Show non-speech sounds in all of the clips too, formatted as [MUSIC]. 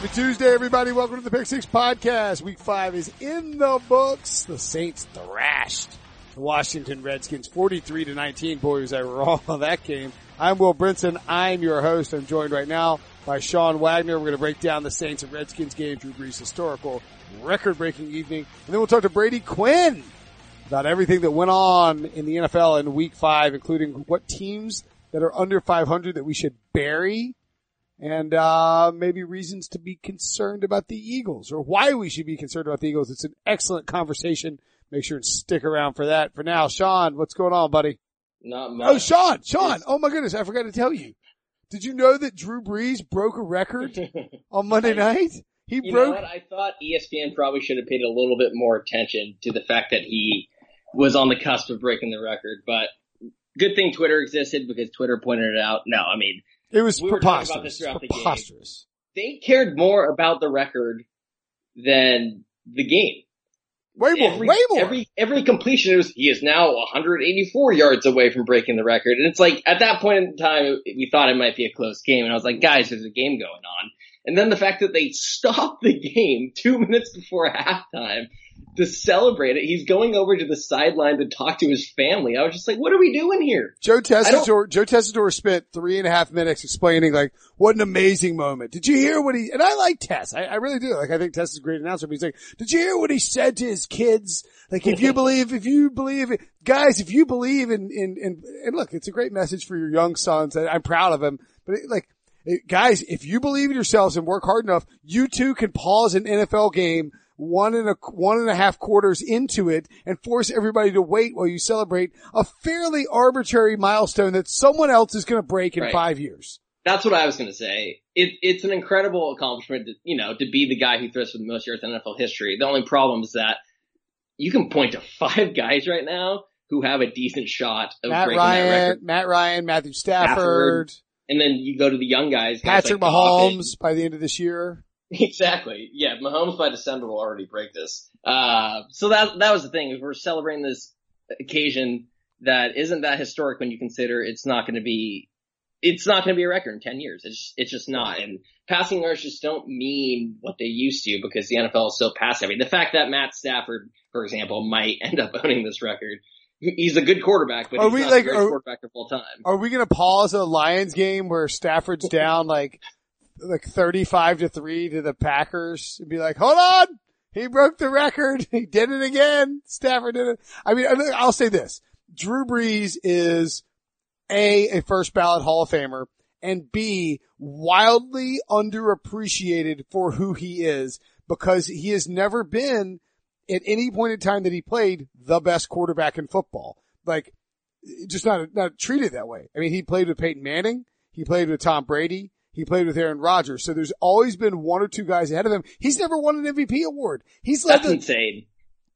Happy Tuesday, everybody. Welcome to the Pick Six Podcast. Week five is in the books. The Saints thrashed the Washington Redskins 43 to 19. Boy, was I wrong on that game. I'm Will Brinson. I'm your host. I'm joined right now by Sean Wagner. We're going to break down the Saints and Redskins game, Drew Brees' historical record-breaking evening. And then we'll talk to Brady Quinn about everything that went on in the NFL in week five, including what teams that are under 500 that we should bury and uh, maybe reasons to be concerned about the Eagles or why we should be concerned about the Eagles. It's an excellent conversation. Make sure and stick around for that. For now, Sean, what's going on, buddy? Not much. Oh, Sean, Sean. Oh my goodness, I forgot to tell you. Did you know that Drew Brees broke a record [LAUGHS] on Monday night? He you broke. I thought ESPN probably should have paid a little bit more attention to the fact that he was on the cusp of breaking the record, but good thing Twitter existed because Twitter pointed it out. No, I mean, It was we were talking about preposterous. throughout the game. they cared more about the record than the game. Way more, every, way more. Every every completion was he is now 184 yards away from breaking the record, and it's like at that point in time we thought it might be a close game, and I was like, guys, there's a game going on. And then the fact that they [LAUGHS] stopped the game two minutes before halftime to celebrate it, he's going over to the sideline to talk to his family. I was just like, what are we doing here? Joe Tessitore, Joe Tessitore spent three and a half minutes explaining like what an amazing moment. Did you hear what he, and I like Tess. I, I really do. Like I think Tess is a great announcer, but he's like, did you hear what he said to his kids? Like if you [LAUGHS] believe, if you believe, guys, if you believe in, in, in, and look, it's a great message for your young sons. I, I'm proud of him, but it, like, it- guys, if you believe in yourselves and work hard enough, you too can pause an NFL game one and a one and a half quarters into it and force everybody to wait while you celebrate a fairly arbitrary milestone that someone else is going to break in Right. five years. That's what I was going to say. It, it's an incredible accomplishment, to, you know, to be the guy who throws for the most yards in NFL history. The only problem is that you can point to five [LAUGHS] guys right now who have a decent shot of Matt breaking that Ryan, record. Matt Ryan, Matthew Stafford, Stafford, And then you go to the young guys. guys Patrick like Mahomes by the end of this year. [LAUGHS] Exactly. Yeah, Mahomes by December will already break this. Uh, so that that was the thing we're celebrating this occasion that isn't that historic when you consider it's not going to be it's not going to be a record in 10 years. It's just, it's just not. And passing yards just don't mean what they used to because the NFL is so pass heavy. The fact that Matt Stafford, for example, might [LAUGHS] end up owning this record. He's a good quarterback, but Are he's we not like- are- quarterback of all time. Are we going to pause a Lions game where Stafford's [LAUGHS] down like like thirty five to three to the Packers and be like, hold on, he broke the record, [LAUGHS] he did it again. Stafford did it. I mean, I'll say this: Drew Brees is a a first ballot Hall of Famer and B wildly underappreciated for who he is because he has never been at any point in time that he played the best quarterback in football. Like just not not treated that way. I mean, he played with Peyton Manning, he played with Tom Brady, he played with Aaron Rodgers. So there's always been one or two guys ahead of him. He's never won an MVP award. He's led That's the insane.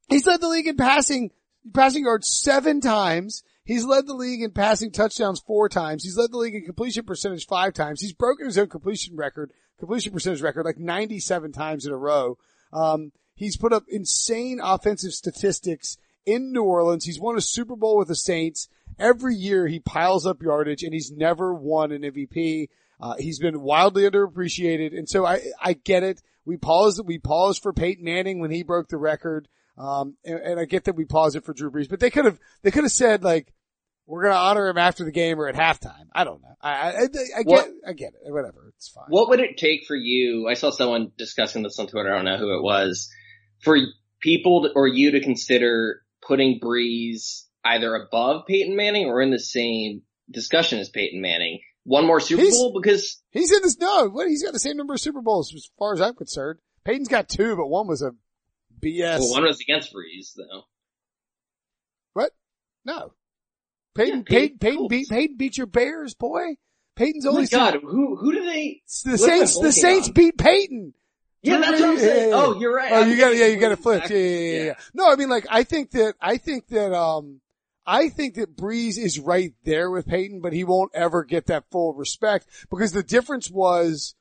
he's led the league in passing passing yards seven times. He's led the league in passing touchdowns four times. He's led the league in completion percentage five times. He's broken his own completion record, completion percentage record like 97 times in a row. Um, he's put up insane offensive statistics in New Orleans. He's won a Super Bowl with the Saints. Every year he piles up yardage and he's never won an MVP. Uh, he's been wildly underappreciated. And so I, I get it. We paused, we paused for Peyton Manning when he broke the record. Um, and, and I get that we paused it for Drew Brees, but they could have, they could have said like, we're going to honor him after the game or at halftime. I don't know. I, I, I, I get, What- I get it. Whatever. It's fine. What would it take for you? I saw someone discussing this on Twitter. I don't know who it was. For people to, or you to consider putting Brees either above Peyton Manning or in the same discussion as Peyton Manning. One more Super He's- Bowl because He's in this, no, what, he's got the same number of Super Bowls as far as I'm concerned. Peyton's got two, but one was a BS. well, one was against Brees though. What? No. Peyton, Yeah, Peyton, Peyton- Peyton beat, Peyton beat your Bears, boy. Peyton's Oh only my God, who who do they? the what am I Saints, the Saints on? beat Peyton. Yeah, that's what I'm saying. yeah, yeah. Oh, you're right. Oh, you got yeah, you got flipped. Yeah, yeah, yeah, yeah. No, I mean like I think that I think that um I think that Brees is right there with Peyton, but he won't ever get that full respect because the difference was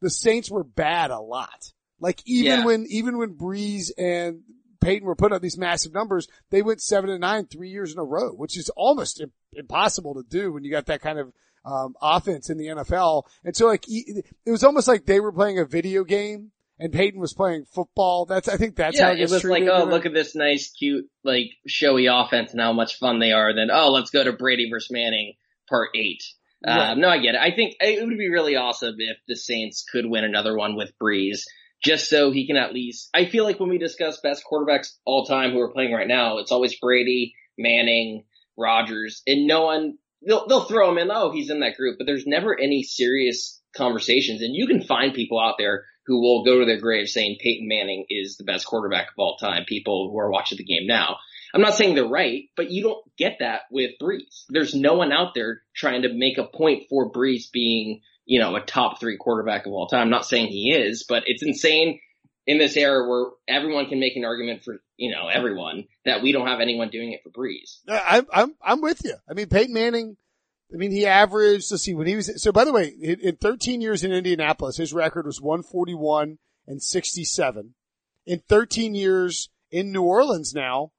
the Saints were bad a lot. Like even Yeah. when even when Brees and Peyton were putting up these massive numbers, they went seven and nine three years in a row, which is almost impossible to do when you got that kind of um, offense in the NFL. And so like, it was almost like they were playing a video game and Peyton was playing football. That's, I think that's yeah, how it, it was like, oh, look at this nice, cute, like showy offense and how much fun they are. Then, oh, let's go to Brady versus Manning part eight. Right. Um, no, I get it. I think it would be really awesome if the Saints could win another one with Brees, just so he can at least. I feel like when we discuss best quarterbacks all time who are playing right now, it's always Brady, Manning, Rodgers, and no one. They'll they'll throw him in. Oh, he's in that group, but there's never any serious conversations. And you can find people out there who will go to their grave saying Peyton Manning is the best quarterback of all time. People who are watching the game now. I'm not saying they're right, but you don't get that with Brees. There's no one out there trying to make a point for Brees being, you know, a top three quarterback of all time. I'm not saying he is, but it's insane in this era where everyone can make an argument for, you know, everyone that we don't have anyone doing it for Brees. I'm, I'm, I'm with you. I mean, Peyton Manning, I mean, he averaged, let's see, when he was, so by the way, in 13 years in Indianapolis, his record was 141 and 67. In 13 years in New Orleans now,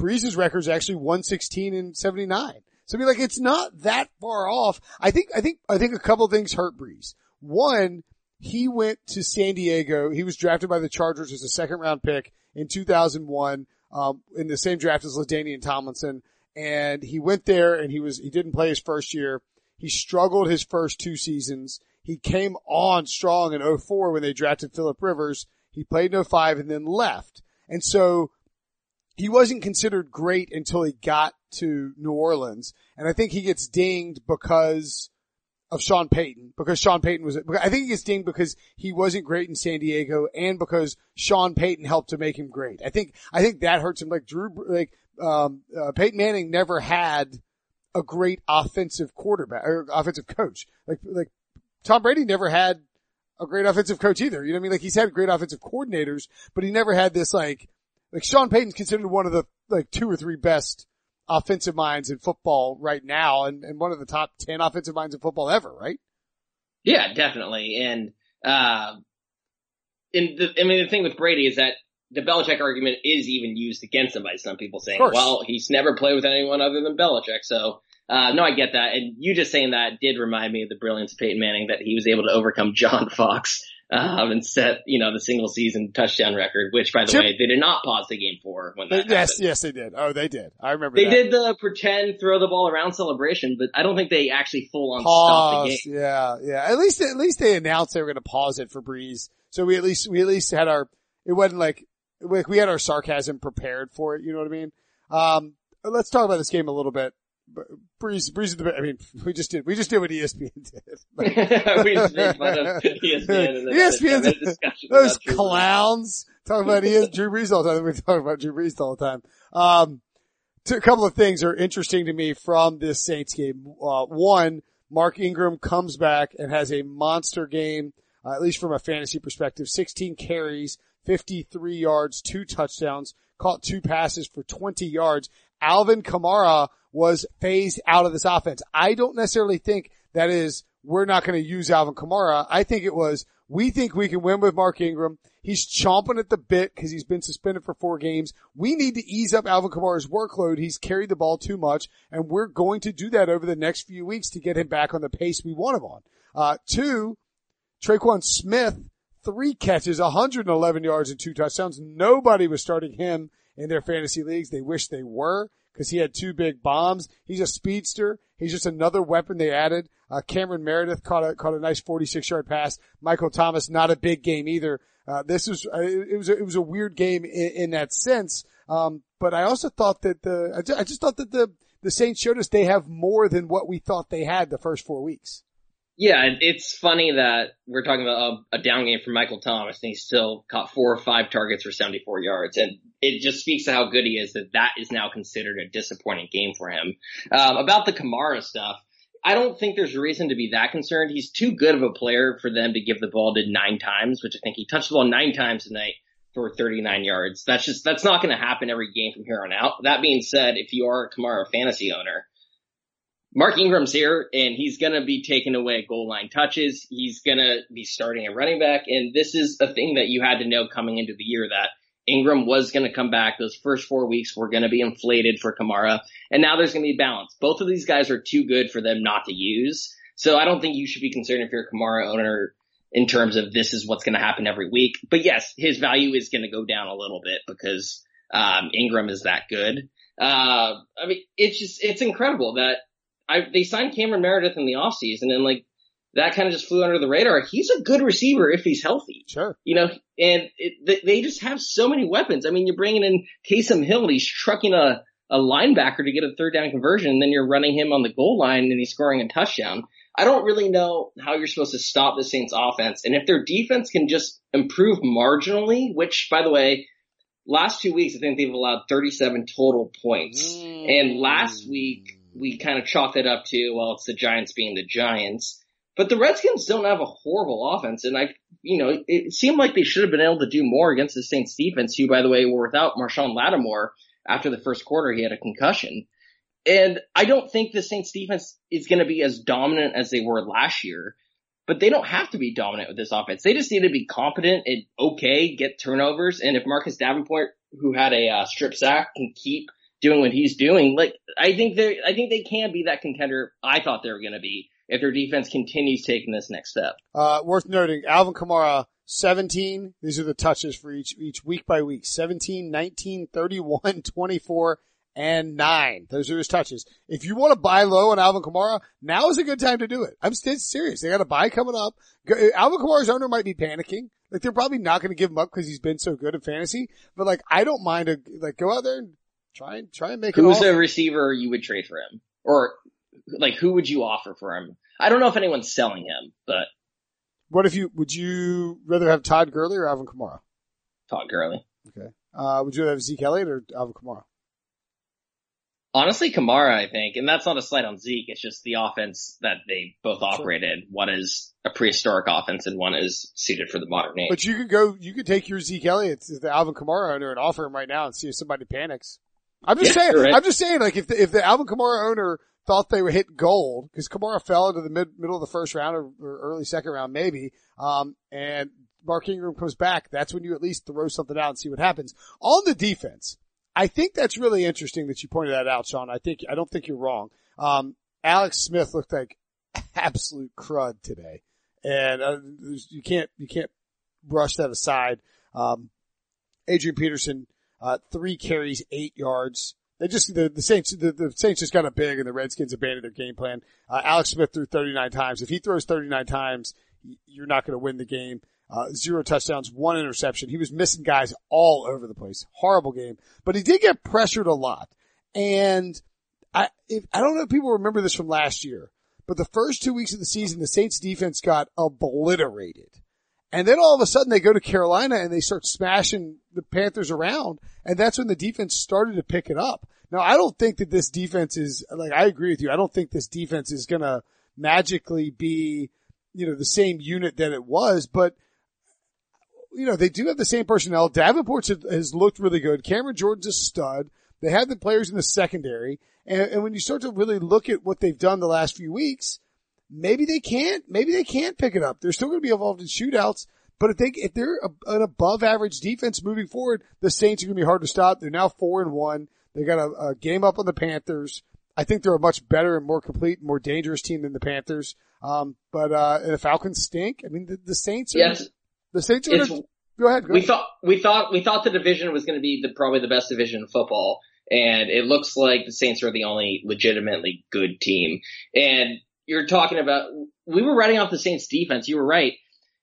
Brees's record is actually 116 and 79. So I mean, like, it's not that far off. I think, I think, I think a couple things hurt Brees. One, he went to San Diego. He was drafted by the Chargers as a second round pick in 2001, um, in the same draft as LaDainian Tomlinson. And he went there and he was, he didn't play his first year. He struggled his first two seasons. He came on strong in 04 when they drafted Philip Rivers. He played in 05 and then left. And so he wasn't considered great until he got to New Orleans. And I think he gets dinged because of Sean Payton, because Sean Payton was, I think he gets dinged because he wasn't great in San Diego and because Sean Payton helped to make him great. I think, I think that hurts him. Like Drew, like, um, uh, Peyton Manning never had a great offensive quarterback or offensive coach. Like, like Tom Brady never had a great offensive coach either. You know what I mean? Like he's had great offensive coordinators, but he never had this like, like Sean Payton's considered one of the like two or three best offensive minds in football right now and, and one of the top 10 offensive minds in football ever, right? Yeah, definitely. And, uh, in the, I mean, the thing with Brady is that the Belichick argument is even used against him by some people saying, well, he's never played with anyone other than Belichick. So, uh, no, I get that. And you just saying that did remind me of the brilliance of Peyton Manning that he was able to overcome John [LAUGHS] Fox um, and set, you know, the single season touchdown record, which by the Chip, way, they did not pause the game for when that Yes, happened. yes, they did. Oh, they did. I remember They that. did the pretend throw the ball around celebration, but I don't think they actually full on pause, stopped the game. Yeah, yeah. At least, at least they announced they were going to pause it for Brees, So we at least, we at least had our, it wasn't like like, we had our sarcasm prepared for it. You know what I mean? Um, let's talk about this game a little bit. Brees, Brees, the, I mean, [LAUGHS] we just did, we just did what ESPN did. [LAUGHS] we just made fun of ESPN. ESPN, those clowns talking about ES, Drew Brees all the time. We talk about Drew Brees all the time. Um, a couple of things are interesting to me from this Saints game. Uh, one, Mark Ingram comes back and has a monster game, uh, at least from a fantasy perspective. 16 carries, 53 yards, two touchdowns, caught two passes for 20 yards. Alvin Kamara was phased out of this offense. I don't necessarily think that is, we're not going to use Alvin Kamara. I think it was, we think we can win with Mark Ingram. He's chomping at the bit because he's been suspended for four games. We need to ease up Alvin Kamara's workload. He's carried the ball too much and we're going to do that over the next few weeks to get him back on the pace we want him on. Uh, two, Tre'Quan Smith, three catches, 111 yards and two touchdowns. Nobody was starting him in their fantasy leagues. They wish they were because he had two big bombs. He's a speedster. He's just another weapon they added. Uh, Cameron Meredith caught a, caught a nice 46 yard pass. Michael Thomas, not a big game either. Uh, this was, uh, it was, a, it was a weird game in, in that sense. Um, but I also thought that the, I just, I just thought that the, the Saints showed us they have more than what we thought they had the first four weeks. Yeah, it's funny that we're talking about a, a, down game for Michael Thomas and he still caught four or five targets for 74 yards. And it just speaks to how good he is that that is now considered a disappointing game for him. Um, about the Kamara stuff, I don't think there's a reason to be that concerned. He's too good of a player for them to give the ball to nine times, which I think he touched the ball nine times tonight for 39 yards. That's just, that's not going to happen every game from here on out. That being said, if you are a Kamara fantasy owner, Mark Ingram's here and he's going to be taking away goal line touches. He's going to be starting a running back. And this is a thing that you had to know coming into the year that Ingram was going to come back. Those first four weeks were going to be inflated for Kamara. And now there's going to be balance. Both of these guys are too good for them not to use. So I don't think you should be concerned if you're a Kamara owner in terms of this is what's going to happen every week. But yes, his value is going to go down a little bit because um, Ingram is that good. Uh, I mean, it's just it's incredible that I they signed Cameron Meredith in the offseason and like that kind of just flew under the radar. He's a good receiver if he's healthy. Sure. You know, and it, they just have so many weapons. I mean, you're bringing in Taysom Hill, he's trucking a, a linebacker to get a third down conversion, and then you're running him on the goal line and he's scoring a touchdown. I don't really know how you're supposed to stop the Saints offense. And if their defense can just improve marginally, which by the way, last two weeks, I think they've allowed 37 total points. Mm. And last week, we kind of chalked it up to, well, it's the Giants being the Giants. But the Redskins don't have a horrible offense. And I, you know, it seemed like they should have been able to do more against the Saints defense, who, by the way, were without Marshon Lattimore after the first quarter. He had a concussion. And I don't think the Saints defense is going to be as dominant as they were last year, but they don't have to be dominant with this offense. They just need to be competent and okay, get turnovers. And if Marcus Davenport, who had a uh, strip sack, can keep doing what he's doing, like I think they, I think they can be that contender. I thought they were going to be if their defense continues taking this next step. Uh, worth noting, Alvin Kamara, 17. These are the touches for each, each week by week. 17, 19, 31, [LAUGHS] 24, and nine. Those are his touches. If you want to buy low on Alvin Kamara, now is a good time to do it. I'm still serious. They got a buy coming up. Alvin Kamara's owner might be panicking. Like they're probably not going to give him up because he's been so good in fantasy. But like, I don't mind a, like go out there and try and try and make Who's a receiver you would trade for him? Or like who would you offer for him? I don't know if anyone's selling him, but. What if you, would you rather have Todd Gurley or Alvin Kamara? Todd Gurley. Okay. Uh, would you rather have Zeke Elliott or Alvin Kamara? Honestly, Kamara, I think, and that's not a slight on Zeke. It's just the offense that they both operated. Sure. One is a prehistoric offense, and one is suited for the modern age. But you could go, you could take your Zeke Elliott to the Alvin Kamara owner and offer him right now and see if somebody panics. I'm just yeah, saying, right. I'm just saying, like if the, if the Alvin Kamara owner thought they would hit gold because Kamara fell into the mid, middle of the first round or, or early second round, maybe, um, and Mark Ingram comes back, that's when you at least throw something out and see what happens. On the defense, I think that's really interesting that you pointed that out, Sean. I think, I don't think you're wrong. Um, Alex Smith looked like absolute crud today. And, uh, you can't, you can't brush that aside. Um, Adrian Peterson, uh, three carries, eight yards. They just, the, the Saints, the, the Saints just got a big and the Redskins abandoned their game plan. Uh, Alex Smith threw 39 times. If he throws 39 times, you're not going to win the game. Uh, zero touchdowns, one interception. He was missing guys all over the place. Horrible game, but he did get pressured a lot. And I, if, I don't know if people remember this from last year, but the first two weeks of the season, the Saints defense got obliterated. And then all of a sudden they go to Carolina and they start smashing the Panthers around. And that's when the defense started to pick it up. Now I don't think that this defense is, like I agree with you. I don't think this defense is going to magically be, you know, the same unit that it was, but you know, they do have the same personnel. Davenport has looked really good. Cameron Jordan's a stud. They have the players in the secondary. And, and, when you start to really look at what they've done the last few weeks, maybe they can't, maybe they can't pick it up. They're still going to be involved in shootouts. But if they, if they're a, an above average defense moving forward, the Saints are going to be hard to stop. They're now four and one. They got a, a game up on the Panthers. I think they're a much better and more complete, more dangerous team than the Panthers. Um, but, uh, the Falcons stink. I mean, the, the Saints are, yes. The Saints are. Gonna, go ahead. Go we ahead. thought we thought we thought the division was going to be the, probably the best division in football, and it looks like the Saints are the only legitimately good team. And you're talking about we were writing off the Saints defense. You were right.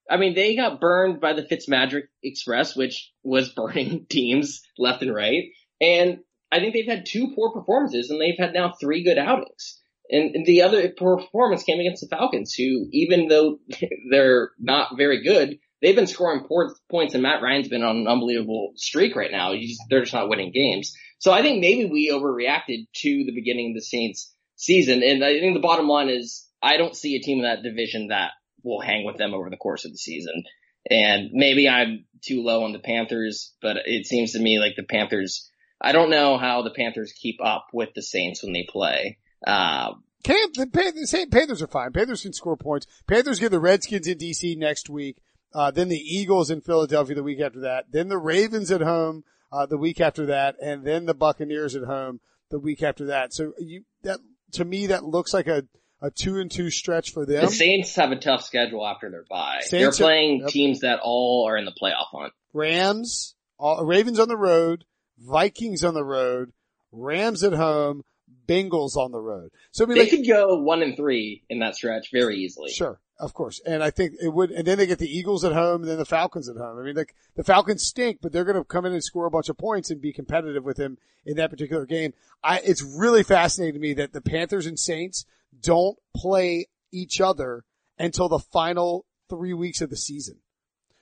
I mean, they got burned by the Fitzmagic Express, which was [LAUGHS] burning teams left and right. And I think they've had two poor performances, and they've had now three good outings. And, the other performance came against the Falcons, who, even though [LAUGHS] they're not very good, they've been scoring points and Matt Ryan's been on an unbelievable streak right now. He's, they're just not winning games. So I think maybe we overreacted to the beginning of the Saints season. And I think the bottom line is I don't see a team in that division that will hang with them over the course of the season. And maybe I'm too low on the Panthers, but it seems to me like the Panthers, I don't know how the Panthers keep up with the Saints when they play. Uh, the Panthers, Panthers are fine. Panthers can score points. Panthers get the Redskins in DC next week. Uh, then the Eagles in Philadelphia the week after that. Then the Ravens at home, uh, the week after that. And then the Buccaneers at home the week after that. So you, that, to me, that looks like a, a two and two stretch for them. The Saints have a tough schedule after their bye. Saints They're playing teams that all are in the playoff hunt. Rams, all, Ravens on the road, Vikings on the road, Rams at home, Bengals on the road. So I mean, They like, could go one and three in that stretch very easily. Sure, of course. And I think it would, and then they get the Eagles at home and then the Falcons at home. I mean, like, the Falcons stink, but they're going to come in and score a bunch of points and be competitive with him in that particular game. I, it's really fascinating to me that the Panthers and Saints don't play each other until the final three weeks of the season.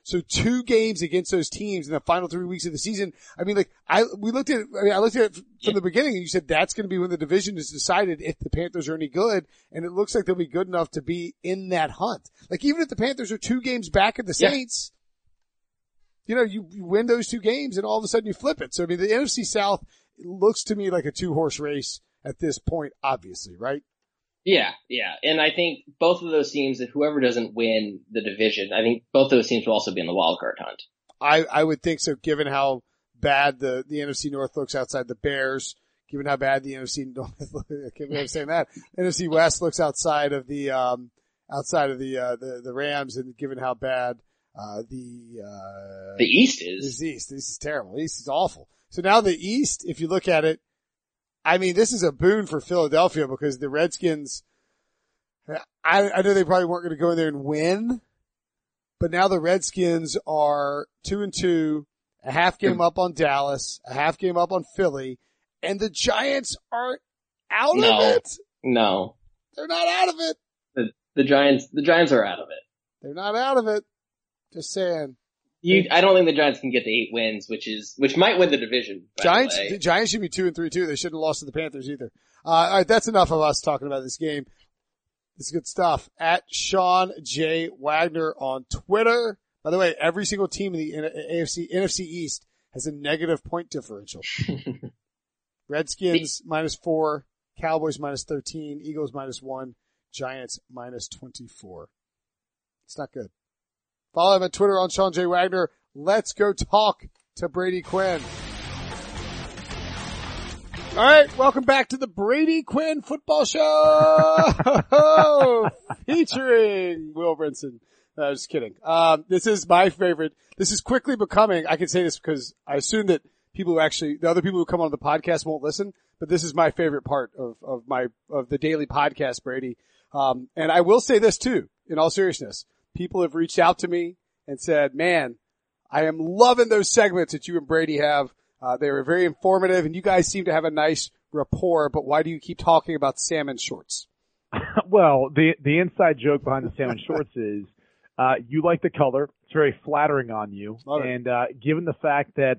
So two games against those teams in the final three weeks of the season. I mean, like I, we looked at, I mean, I looked at it from the beginning and you said that's going to be when the division is decided if the Panthers are any good. And it looks like they'll be good enough to be in that hunt. Like even if the Panthers are two games back of the Yeah. Saints, you know, you, you win those two games and all of a sudden you flip it. So I mean, the NFC South looks to me like a two horse race at this point, obviously, right? Yeah, yeah. And I think both of those teams, if whoever doesn't win the division, I think both of those teams will also be in the wild card hunt. I, I would think so given how bad the, the NFC North looks outside the Bears, given how bad the NFC [LAUGHS] North, I can't believe I'm saying that, NFC West looks outside of the, um, outside of the, uh, the, the Rams and given how bad, uh, the, uh, The East is is. East. This is terrible. East is awful. So now the East, if you look at it, I mean, this is a boon for Philadelphia because the Redskins, I, I know they probably weren't going to go in there and win, but now the Redskins are two and two, a half game up on Dallas, a half game up on Philly, and the Giants are out No. of it. No. They're not out of it. The, the Giants, the Giants are out of it. They're not out of it. Just saying. You, I don't think the Giants can get to eight wins, which is, which might win the division. the Giants, the Giants should be two and three too. They shouldn't have lost to the Panthers either. Uh, all right, that's enough of us talking about this game. It's good stuff. At Sean J Wagner on Twitter. By the way, every single team in the AFC NFC East has a negative point differential. [LAUGHS] Redskins minus four, Cowboys minus thirteen, Eagles minus one, Giants minus twenty four. It's not good. Follow him on Twitter on Sean J Wagner. Let's go talk to Brady Quinn. All right, welcome back to the Brady Quinn Football Show, [LAUGHS] featuring Will Brinson. No, just kidding. Um, this is my favorite. This is quickly becoming. I can say this because I assume that people who actually, the other people who come on the podcast won't listen, but this is my favorite part of of my of the daily podcast, Brady. Um, and I will say this too, in all seriousness, people have reached out to me and said, "Man, I am loving those segments that you and Brady have." Uh, they were very informative and you guys seem to have a nice rapport, but why do you keep talking about salmon shorts? [LAUGHS] well, the the inside joke behind the salmon [LAUGHS] shorts is uh, you like the color. It's very flattering on you, Love and uh, given the fact that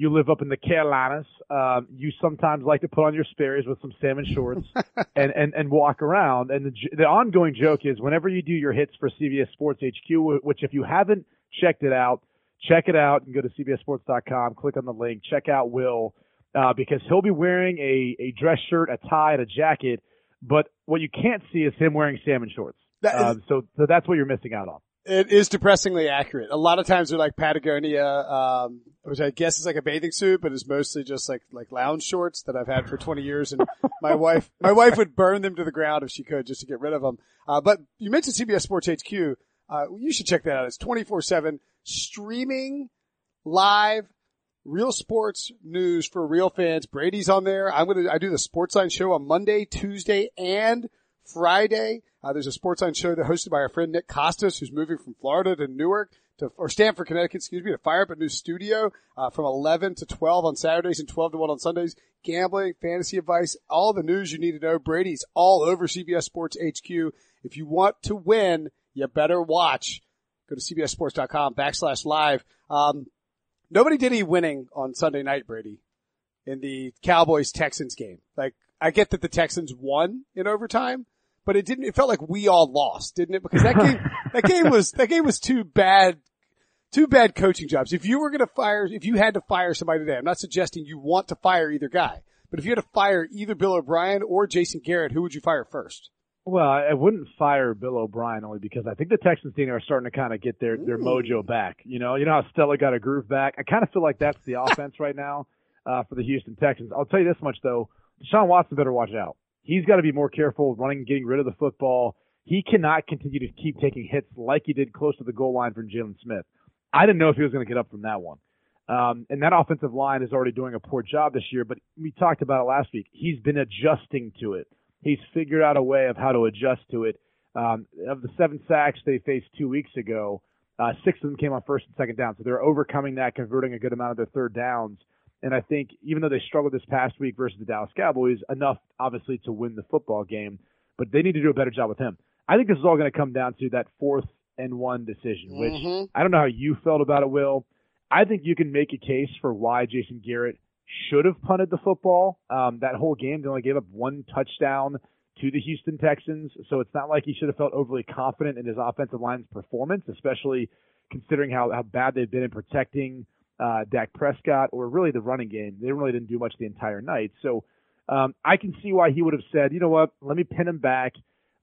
you live up in the Carolinas, um, you sometimes like to put on your Sperry's with some salmon shorts [LAUGHS] and, and and walk around. And the the ongoing joke is whenever you do your hits for CBS Sports HQ, which if you haven't checked it out, check it out and go to CBSSports.com, click on the link, check out Will, uh, because he'll be wearing a, a dress shirt, a tie, and a jacket. But what you can't see is him wearing salmon shorts. Is- Uh, so, so that's what you're missing out on. It is depressingly accurate. A lot of times they're like Patagonia, um, which I guess is like a bathing suit, but is mostly just like, like lounge shorts that I've had for 20 years. And [LAUGHS] my wife, my wife would burn them to the ground if she could just to get rid of them. Uh, but you mentioned CBS Sports HQ. Uh, you should check that out. It's 24-7 streaming live real sports news for real fans. Brady's on there. I'm going to, I do the Sports Line show on Monday, Tuesday, and Friday. Uh, there's a Sports Line show that hosted by our friend Nick Kostos, who's moving from Florida to Newark to, or Stamford, Connecticut, excuse me, to fire up a new studio, uh, from 11 to 12 on Saturdays and 12 to 1 on Sundays. Gambling, fantasy advice, all the news you need to know. Brady's all over CBS Sports HQ. If you want to win, you better watch. Go to cbssports.com backslash live. Um, nobody did any winning on Sunday night, Brady, in the Cowboys Texans game. Like, I get that the Texans won in overtime, but it didn't, it felt like we all lost, didn't it? Because that game, [LAUGHS] that game was, that game was too bad, two bad coaching jobs. If you were going to fire, if you had to fire somebody today, I'm not suggesting you want to fire either guy, but if you had to fire either Bill O'Brien or Jason Garrett, who would you fire first? Well, I wouldn't fire Bill O'Brien only because I think the Texans team are starting to kind of get their their mojo back. You know, you know how Stella got a groove back. I kind of feel like that's the [LAUGHS] offense right now uh, for the Houston Texans. I'll tell you this much though, Deshaun Watson better watch out. He's got to be more careful running, getting rid of the football. He cannot continue to keep taking hits like he did close to the goal line from Jaylon Smith. I didn't know if he was going to get up from that one. Um, and that offensive line is already doing a poor job this year, but we talked about it last week. He's been adjusting to it. He's figured out a way of how to adjust to it. Um, of the seven sacks they faced two weeks ago, uh, six of them came on first and second down. So they're overcoming that, converting a good amount of their third downs. And I think even though they struggled this past week versus the Dallas Cowboys, enough obviously to win the football game, but they need to do a better job with him. I think this is all going to come down to that fourth and one decision, which Mhm. I don't know how you felt about it, Will. I think you can make a case for why Jason Garrett should have punted the football. Um, that whole game, they only gave up one touchdown to the Houston Texans, so it's not like he should have felt overly confident in his offensive line's performance, especially considering how, how bad they've been in protecting uh, Dak Prescott or really the running game. They really didn't do much the entire night. So um, I can see why he would have said, you know what, let me pin him back.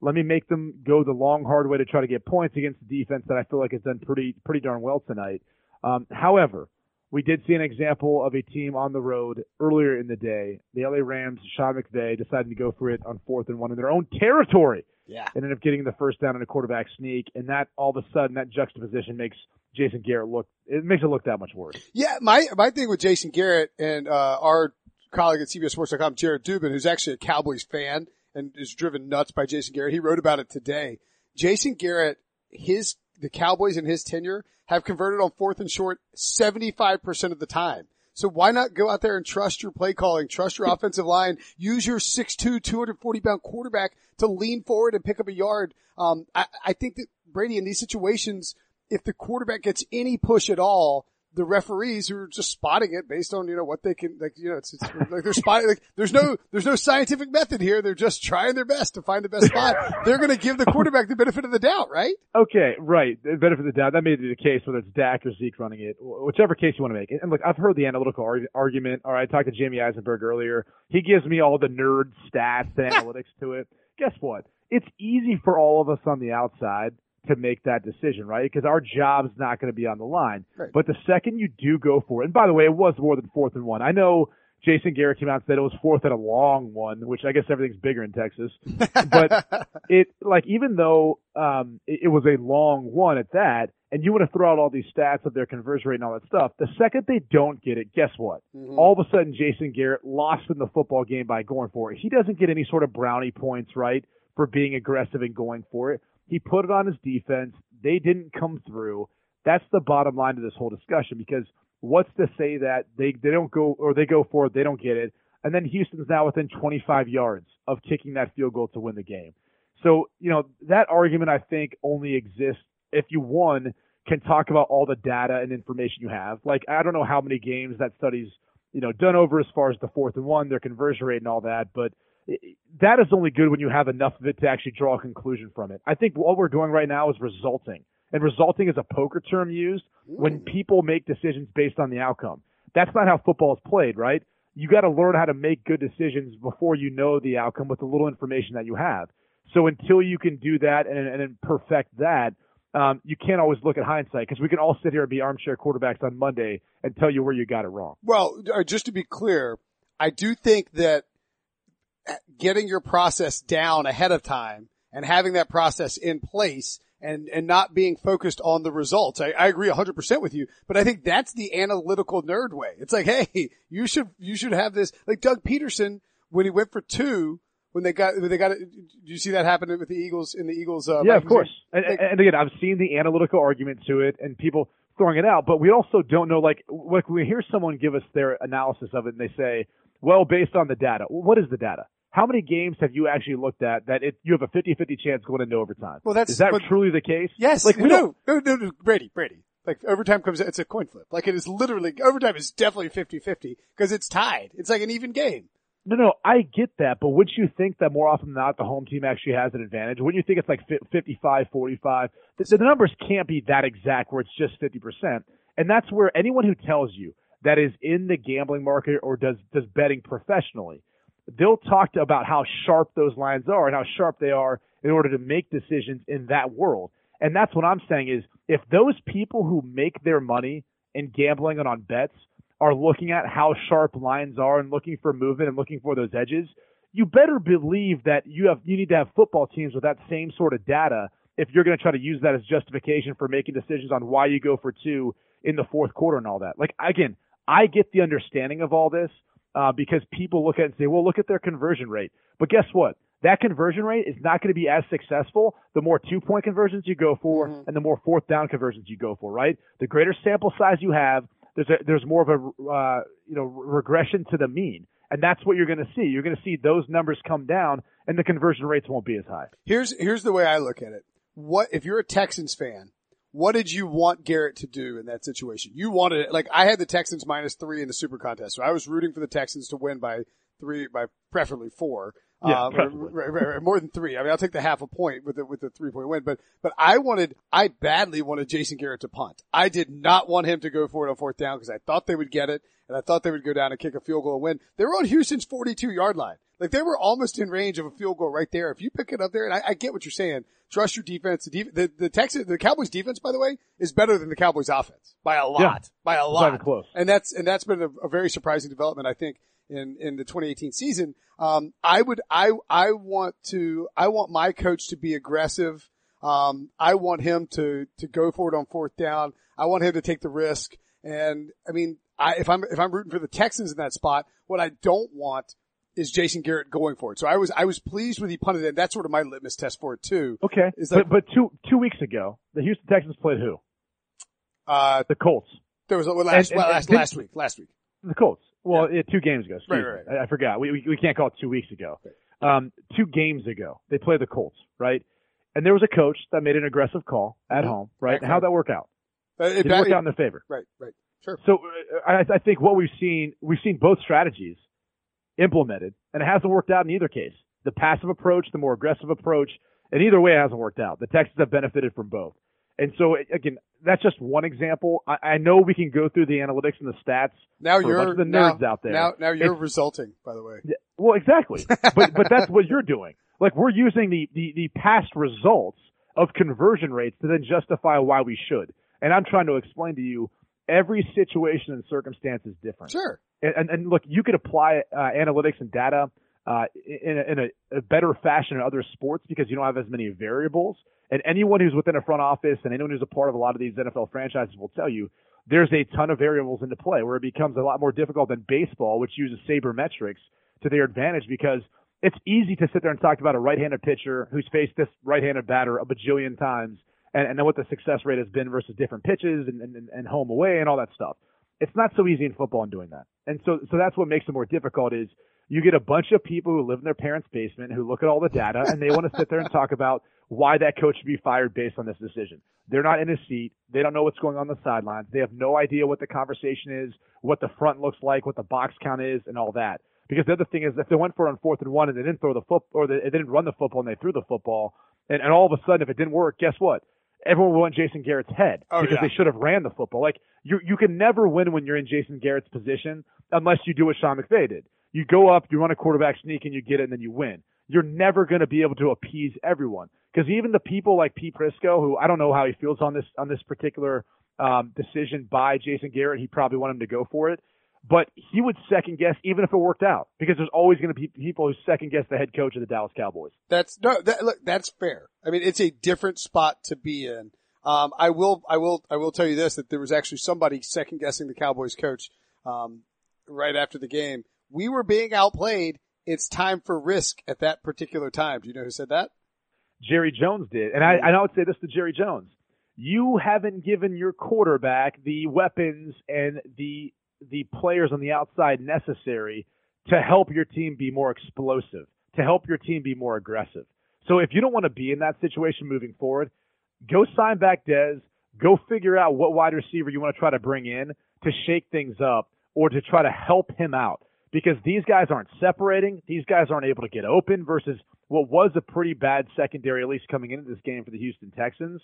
Let me make them go the long, hard way to try to get points against the defense that I feel like has done pretty, pretty darn well tonight. Um, however, we did see an example of a team on the road earlier in the day. The LA Rams, Sean McVay, decided to go for it on fourth and one in their own territory Yeah. and ended up getting the first down in a quarterback sneak. And that all of a sudden, that juxtaposition makes Jason Garrett look, it makes it look that much worse. Yeah, my my thing with Jason Garrett and uh, our colleague at CBSSports.com, Jared Dubin, who's actually a Cowboys fan and is driven nuts by Jason Garrett. He wrote about it today. Jason Garrett, his the Cowboys in his tenure have converted on fourth and short seventy five percent of the time. So why not go out there and trust your play calling, trust your offensive line, use your 6'2", 240 pound quarterback to lean forward and pick up a yard. Um, I, I think that Brady in these situations, if the quarterback gets any push at all, the referees who are just spotting it based on, you know, what they can, like, you know, it's, it's like they're spotting, like, there's no, there's no scientific method here. They're just trying their best to find the best spot. They're going to give the quarterback the benefit of the doubt, right? Okay, right. The benefit of the doubt. That may be the case whether it's Dak or Zeke running it, whichever case you want to make. And look, I've heard the analytical arg- argument. All right, I talked to Jamey Eisenberg earlier. He gives me all the nerd stats and [LAUGHS] analytics to it. Guess what? It's easy for all of us on the outside to make that decision, right? Because our job's not going to be on the line. Right. But the second you do go for it, and by the way, it was more than fourth and one. I know Jason Garrett came out and said it was fourth and a long one, which I guess everything's bigger in Texas. [LAUGHS] But it like even though um it, it was a long one at that, and you want to throw out all these stats of their conversion rate and all that stuff, the second they don't get it, guess what? Mhm. All of a sudden Jason Garrett lost in the football game by going for it. He doesn't get any sort of brownie points, right, for being aggressive and going for it. He put it on his defense. They didn't come through. That's the bottom line to this whole discussion because what's to say that they they don't go or they go for it, they don't get it, and then Houston's now within 25 yards of kicking that field goal to win the game. So, you know, that argument I think only exists if you one can talk about all the data and information you have. Like I don't know how many games that study's, you know, done over as far as the fourth and one, their conversion rate and all that, but that is only good when you have enough of it to actually draw a conclusion from it. I think what we're doing right now is resulting. And resulting is a poker term used when people make decisions based on the outcome. That's not how football is played, right? You got to learn how to make good decisions before you know the outcome with the little information that you have. So until you can do that and, and then perfect that, um, you can't always look at hindsight because we can all sit here and be armchair quarterbacks on Monday and tell you where you got it wrong. Well, uh, just to be clear, I do think that getting your process down ahead of time and having that process in place and, and not being focused on the results. I, I agree 100% with you, but I think that's the analytical nerd way. It's like, hey, you should, you should have this, like Doug Pederson, when he went for two, when they got, when they got it, did you see that happen with the Eagles in the Eagles? Uh, yeah, of course. And, Like- and again, I've seen the analytical argument to it and people throwing it out, but we also don't know, like, like we hear someone give us their analysis of it and they say, well, based on the data. What is the data? How many games have you actually looked at that it, you have a 50-50 chance going into overtime? Well, that's- is that but- truly the case? Yes. Like, we no, no, no, no, Brady, Brady. Like overtime comes, it's a coin flip. Like it is literally, overtime is definitely 50-50 because it's tied. It's like an even game. No, no, I get that, but wouldn't you think that more often than not the home team actually has an advantage? Wouldn't you think it's like 55, 45? The, the numbers can't be that exact where it's just 50%. And that's where anyone who tells you that is in the gambling market or does, does betting professionally, they'll talk about how sharp those lines are and how sharp they are in order to make decisions in that world. And that's what I'm saying is if those people who make their money in gambling and on bets are looking at how sharp lines are and looking for movement and looking for those edges, you better believe that you have you need to have football teams with that same sort of data if you're going to try to use that as justification for making decisions on why you go for two in the fourth quarter and all that. Like again, I get the understanding of all this uh, because people look at it and say, well, look at their conversion rate. But guess what? That conversion rate is not going to be as successful the more two point conversions you go for mm-hmm. and the more fourth down conversions you go for, right? The greater sample size you have, there's a, there's more of a uh, you know regression to the mean, and that's what you're going to see. You're going to see those numbers come down, and the conversion rates won't be as high. Here's here's the way I look at it. What if you're a Texans fan? What did you want Garrett to do in that situation? You wanted it, like I had the Texans minus three in the Super Contest, so I was rooting for the Texans to win by three, by preferably four. Yeah, uh, more than three. I mean, I'll take the half a point with the, with the three point win, but, but I wanted, I badly wanted Jason Garrett to punt. I did not want him to go for it on fourth down because I thought they would get it and I thought they would go down and kick a field goal and win. They were on Houston's 42 yard line. Like they were almost in range of a field goal right there. If you pick it up there, and I, I get what you're saying, trust your defense. The, def- the, the Texas, the Cowboys defense, by the way, is better than the Cowboys offense by a lot, yeah, by a lot. Close. And that's, and that's been a, a very surprising development, I think, in, in the 2018 season. Um, I would, I, I want to, I want my coach to be aggressive. Um, I want him to, to go for it on fourth down. I want him to take the risk. And I mean, I, if I'm, if I'm rooting for the Texans in that spot, what I don't want is Jason Garrett going for it. So I was, I was pleased with he punted it. And that's sort of my litmus test for it too. Okay. Like, but, but two, two weeks ago, the Houston Texans played who? Uh, the Colts. There was a, last, and, well, last, last week, last week. The Colts. Well, yeah. two games ago. Right, right, right. I, I, forgot. We, we, we can't call it two weeks ago. Um, two games ago, they played the Colts, right? And there was a coach that made an aggressive call at mm-hmm. home, right? How'd that work out? Uh, it, it work out in their favor? Right, right. Sure. So uh, I, I think what we've seen, we've seen both strategies implemented, and it hasn't worked out in either case. The passive approach, the more aggressive approach, and either way it hasn't worked out. The Texans have benefited from both. And so again, that's just one example. I, I know we can go through the analytics and the stats. Now you're the nerds now, out there. Now, now you're it's, resulting, by the way. Well, exactly. [LAUGHS] but but that's what you're doing. Like we're using the, the the past results of conversion rates to then justify why we should. And I'm trying to explain to you every situation and circumstance is different. Sure. And, and, look, you could apply uh, analytics and data uh, in, a, in a, a, better fashion in other sports because you don't have as many variables. And anyone who's within a front office and anyone who's a part of a lot of these NFL franchises will tell you there's a ton of variables into play where it becomes a lot more difficult than baseball, which uses sabermetrics to their advantage because it's easy to sit there and talk about a right-handed pitcher who's faced this right-handed batter a bajillion times and, and then what the success rate has been versus different pitches and, and, and home away and all that stuff. It's not so easy in football in doing that. And so, so that's what makes it more difficult is you get a bunch of people who live in their parents' basement who look at all the data and they want to sit there and talk about why that coach should be fired based on this decision. They're not in a seat. They don't know what's going on, the sidelines. They have no idea what the conversation is, what the front looks like, what the box count is, and all that. Because the other thing is, if they went for it on fourth and one and they didn't throw the foot, or they didn't run the football and they threw the football, and, and all of a sudden, if it didn't work, guess what? Everyone will want Jason Garrett's head oh, because yeah. they should have ran the football. Like you, you can never win when you're in Jason Garrett's position unless you do what Sean McVay did. You go up, you run a quarterback sneak, and you get it, and then you win. You're never going to be able to appease everyone because even the people like Pete Prisco, who I don't know how he feels on this on this particular um, decision by Jason Garrett, he probably wanted him to go for it but he would second guess even if it worked out because there's always going to be people who second guess the head coach of the Dallas Cowboys. That's no, that, look, that's fair. I mean, it's a different spot to be in. Um, I will, I will, I will tell you this, that there was actually somebody second guessing the Cowboys coach, um, right after the game. We were being outplayed. It's time for risk at that particular time. Do you know who said that? Jerry Jones did. And I, and I would say this to Jerry Jones. You haven't given your quarterback the weapons and the the players on the outside necessary to help your team be more explosive, to help your team be more aggressive. So if you don't want to be in that situation moving forward, go sign back Dez, go figure out what wide receiver you want to try to bring in to shake things up or to try to help him out because these guys aren't separating. These guys aren't able to get open versus what was a pretty bad secondary, at least coming into this game for the Houston Texans.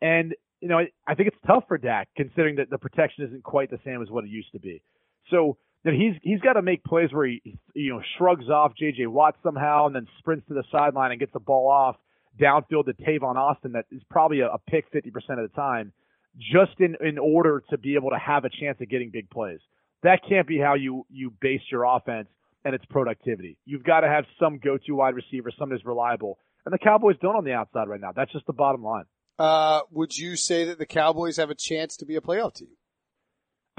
And you know, I think it's tough for Dak considering that the protection isn't quite the same as what it used to be. So that he's he's got to make plays where he you know shrugs off J.J. Watt somehow and then sprints to the sideline and gets the ball off downfield to Tavon Austin that is probably a, a pick 50% of the time, just in in order to be able to have a chance at getting big plays. That can't be how you you base your offense and its productivity. You've got to have some go-to wide receiver, somebody who's reliable, and the Cowboys don't on the outside right now. That's just the bottom line. Uh, would you say that the Cowboys have a chance to be a playoff team?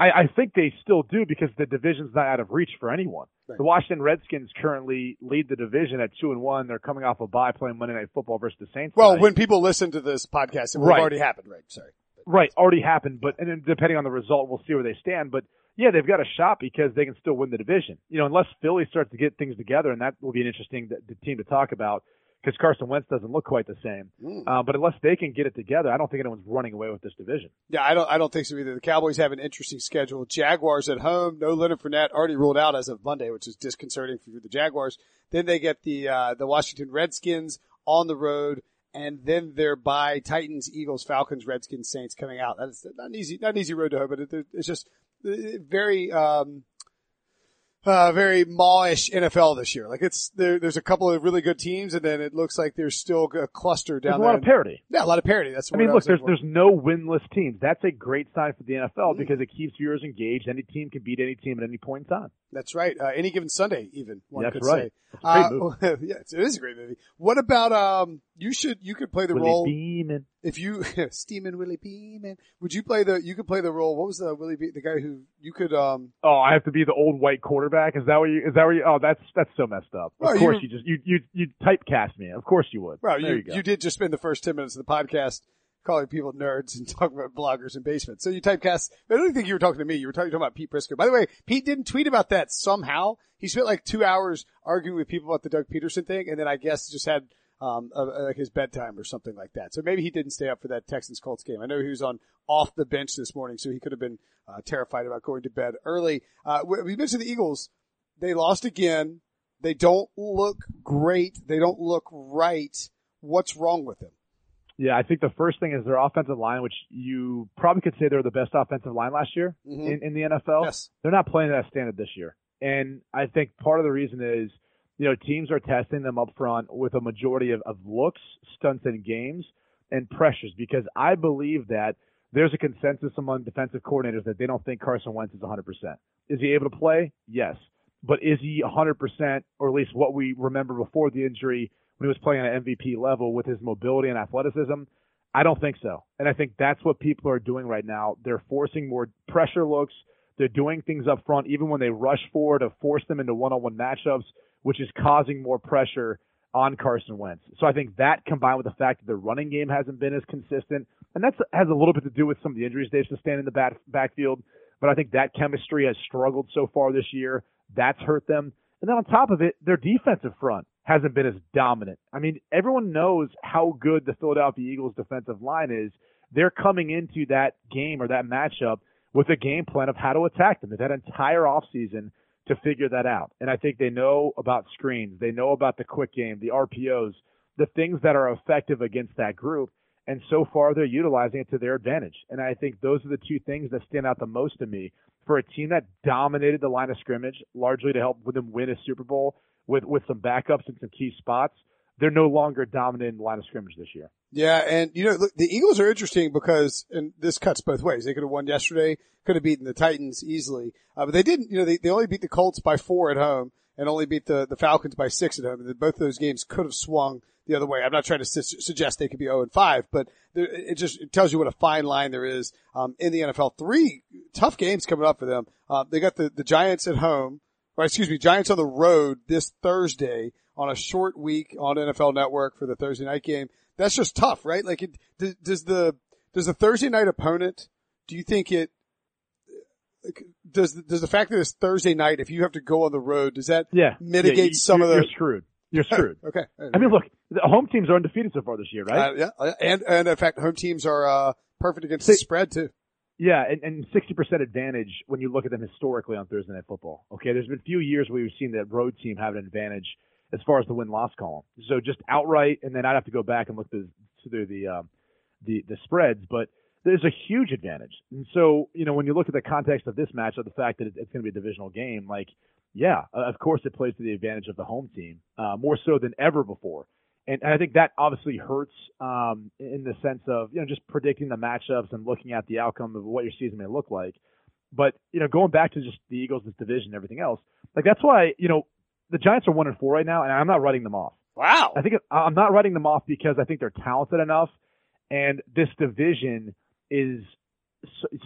I, I think they still do because the division's not out of reach for anyone. Right. The Washington Redskins currently lead the division at two and one. They're coming off a bye playing Monday Night Football versus the Saints. Well, tonight. when people listen to this podcast, it Right. already happened, right? Sorry. right already happened, but and then depending on the result, we'll see where they stand. But yeah, they've got a shot because they can still win the division. You know, unless Philly starts to get things together, and that will be an interesting th- team to talk about because Carson Wentz doesn't look quite the same. Mm. Uh, but unless they can get it together, I don't think anyone's running away with this division. Yeah, I don't. I don't think so either. The Cowboys have an interesting schedule. Jaguars at home. No Leonard Fournette already ruled out as of Monday, which is disconcerting for the Jaguars. Then they get the uh, the Washington Redskins on the road, and then they're by Titans, Eagles, Falcons, Redskins, Saints coming out. That's not an easy, not an easy road to hoe, but it, it's just uh, very. Um, uh, very mallish NFL this year. Like it's there. There's a couple of really good teams, and then it looks like there's still a cluster There's down a there. A lot of parity. yeah, a lot of parity. That's. What I mean, look, there's there's no winless teams. That's a great sign for the NFL Mm. because it keeps viewers engaged. Any team can beat any team at any point in time. That's right. Uh, any given Sunday, even one That's could right. say. Great Uh, [LAUGHS] yeah, it is a great movie. What about um? You should you could play the Willie role Beamen. if you [LAUGHS] Steamin' Willie Beamen. Would you play the? You could play the role. What was the Willie Be- the guy who you could um? Oh, I have to be the old white quarterback. Is that what you? Is that what you? Oh, that's that's so messed up. Of Well, you course were- you, just you you you typecast me. Of course you would. Well, there you you, you did just spend the first ten minutes of the podcast calling people nerds and [LAUGHS] talking about bloggers and basements. So you typecast. I don't think you were talking to me. You were talking, talking about Pete Prisco. By the way, Pete didn't tweet about that somehow. He spent like two hours arguing with people about the Doug Pederson thing, and then I guess just had um a, a- like his bedtime or something like that. So maybe he didn't stay up for that Texans Colts game. I know he was on off the bench this morning, so he could have been uh, terrified about going to bed early. Uh, we mentioned the Eagles. They lost again. They don't look great. They don't look right. What's wrong with them? Yeah, I think the first thing is their offensive line, which you probably could say they're the best offensive line last year Mhm. in, in the NFL. Yes. They're not playing that standard this year. And I think part of the reason is, you know, teams are testing them up front with a majority of, of looks, stunts and games, and pressures because I believe that there's a consensus among defensive coordinators that they don't think Carson Wentz is 100%. Is he able to play? Yes. But is he 100%, or at least what we remember before the injury when he was playing at MVP level with his mobility and athleticism? I don't think so. And I think that's what people are doing right now. They're forcing more pressure looks. They're doing things up front, even when they rush forward to force them into one-on-one matchups, which is causing more pressure on Carson Wentz. So I think that combined with the fact that the running game hasn't been as consistent, and that has a little bit to do with some of the injuries they've sustained in the back, backfield. But I think that chemistry has struggled so far this year. That's hurt them. And then on top of it, their defensive front hasn't been as dominant. I mean, everyone knows how good the Philadelphia Eagles defensive line is. They're coming into that game or that matchup with a game plan of how to attack them. They've had an entire offseason to figure that out. And I think they know about screens. They know about the quick game, the RPOs, the things that are effective against that group. And so far, they're utilizing it to their advantage. And I think those are the two things that stand out the most to me for a team that dominated the line of scrimmage, largely to help them win a Super Bowl with, with some backups in some key spots. They're no longer dominating the line of scrimmage this year. Yeah, and you know look, the Eagles are interesting because, and this cuts both ways. They could have won yesterday, could have beaten the Titans easily, uh, but they didn't. You know, they, they only beat the Colts by four at home and only beat the the Falcons by six at home. And both those games could have swung the other way. I'm not trying to su- suggest they could be 0 and 5, but there, it just it tells you what a fine line there is um, in the NFL. Three tough games coming up for them. Uh, they got the the Giants at home, or excuse me, Giants on the road this Thursday on a short week on NFL Network for the Thursday night game. That's just tough, right? Like, it, does, does the does the Thursday night opponent? Do you think it? Does does the fact that it's Thursday night, if you have to go on the road, does that Yeah. mitigate Yeah, you- some of the? You're screwed. You're [LAUGHS] screwed. Okay. I mean, look, the home teams are undefeated so far this year, right? Uh, yeah, uh, and and in fact, home teams are uh, perfect against the spread too. Yeah, and, and 60% advantage when you look at them historically on Thursday Night Football. Okay, there's been few years where we've seen that road team have an advantage as far as the win-loss column. So just outright, and then I'd have to go back and look through the um, the the spreads. But there's a huge advantage. And so, you know, when you look at the context of this matchup, the fact that it's going to be a divisional game, like, yeah, of course it plays to the advantage of the home team, uh, more so than ever before. And, I think that obviously hurts um, in the sense of, you know, just predicting the matchups and looking at the outcome of what your season may look like. But, you know, going back to just the Eagles' this division and everything else, like that's why, you know, the Giants are one and four right now, and I'm not writing them off. Wow. I think I'm not writing them off because I think they're talented enough, and this division is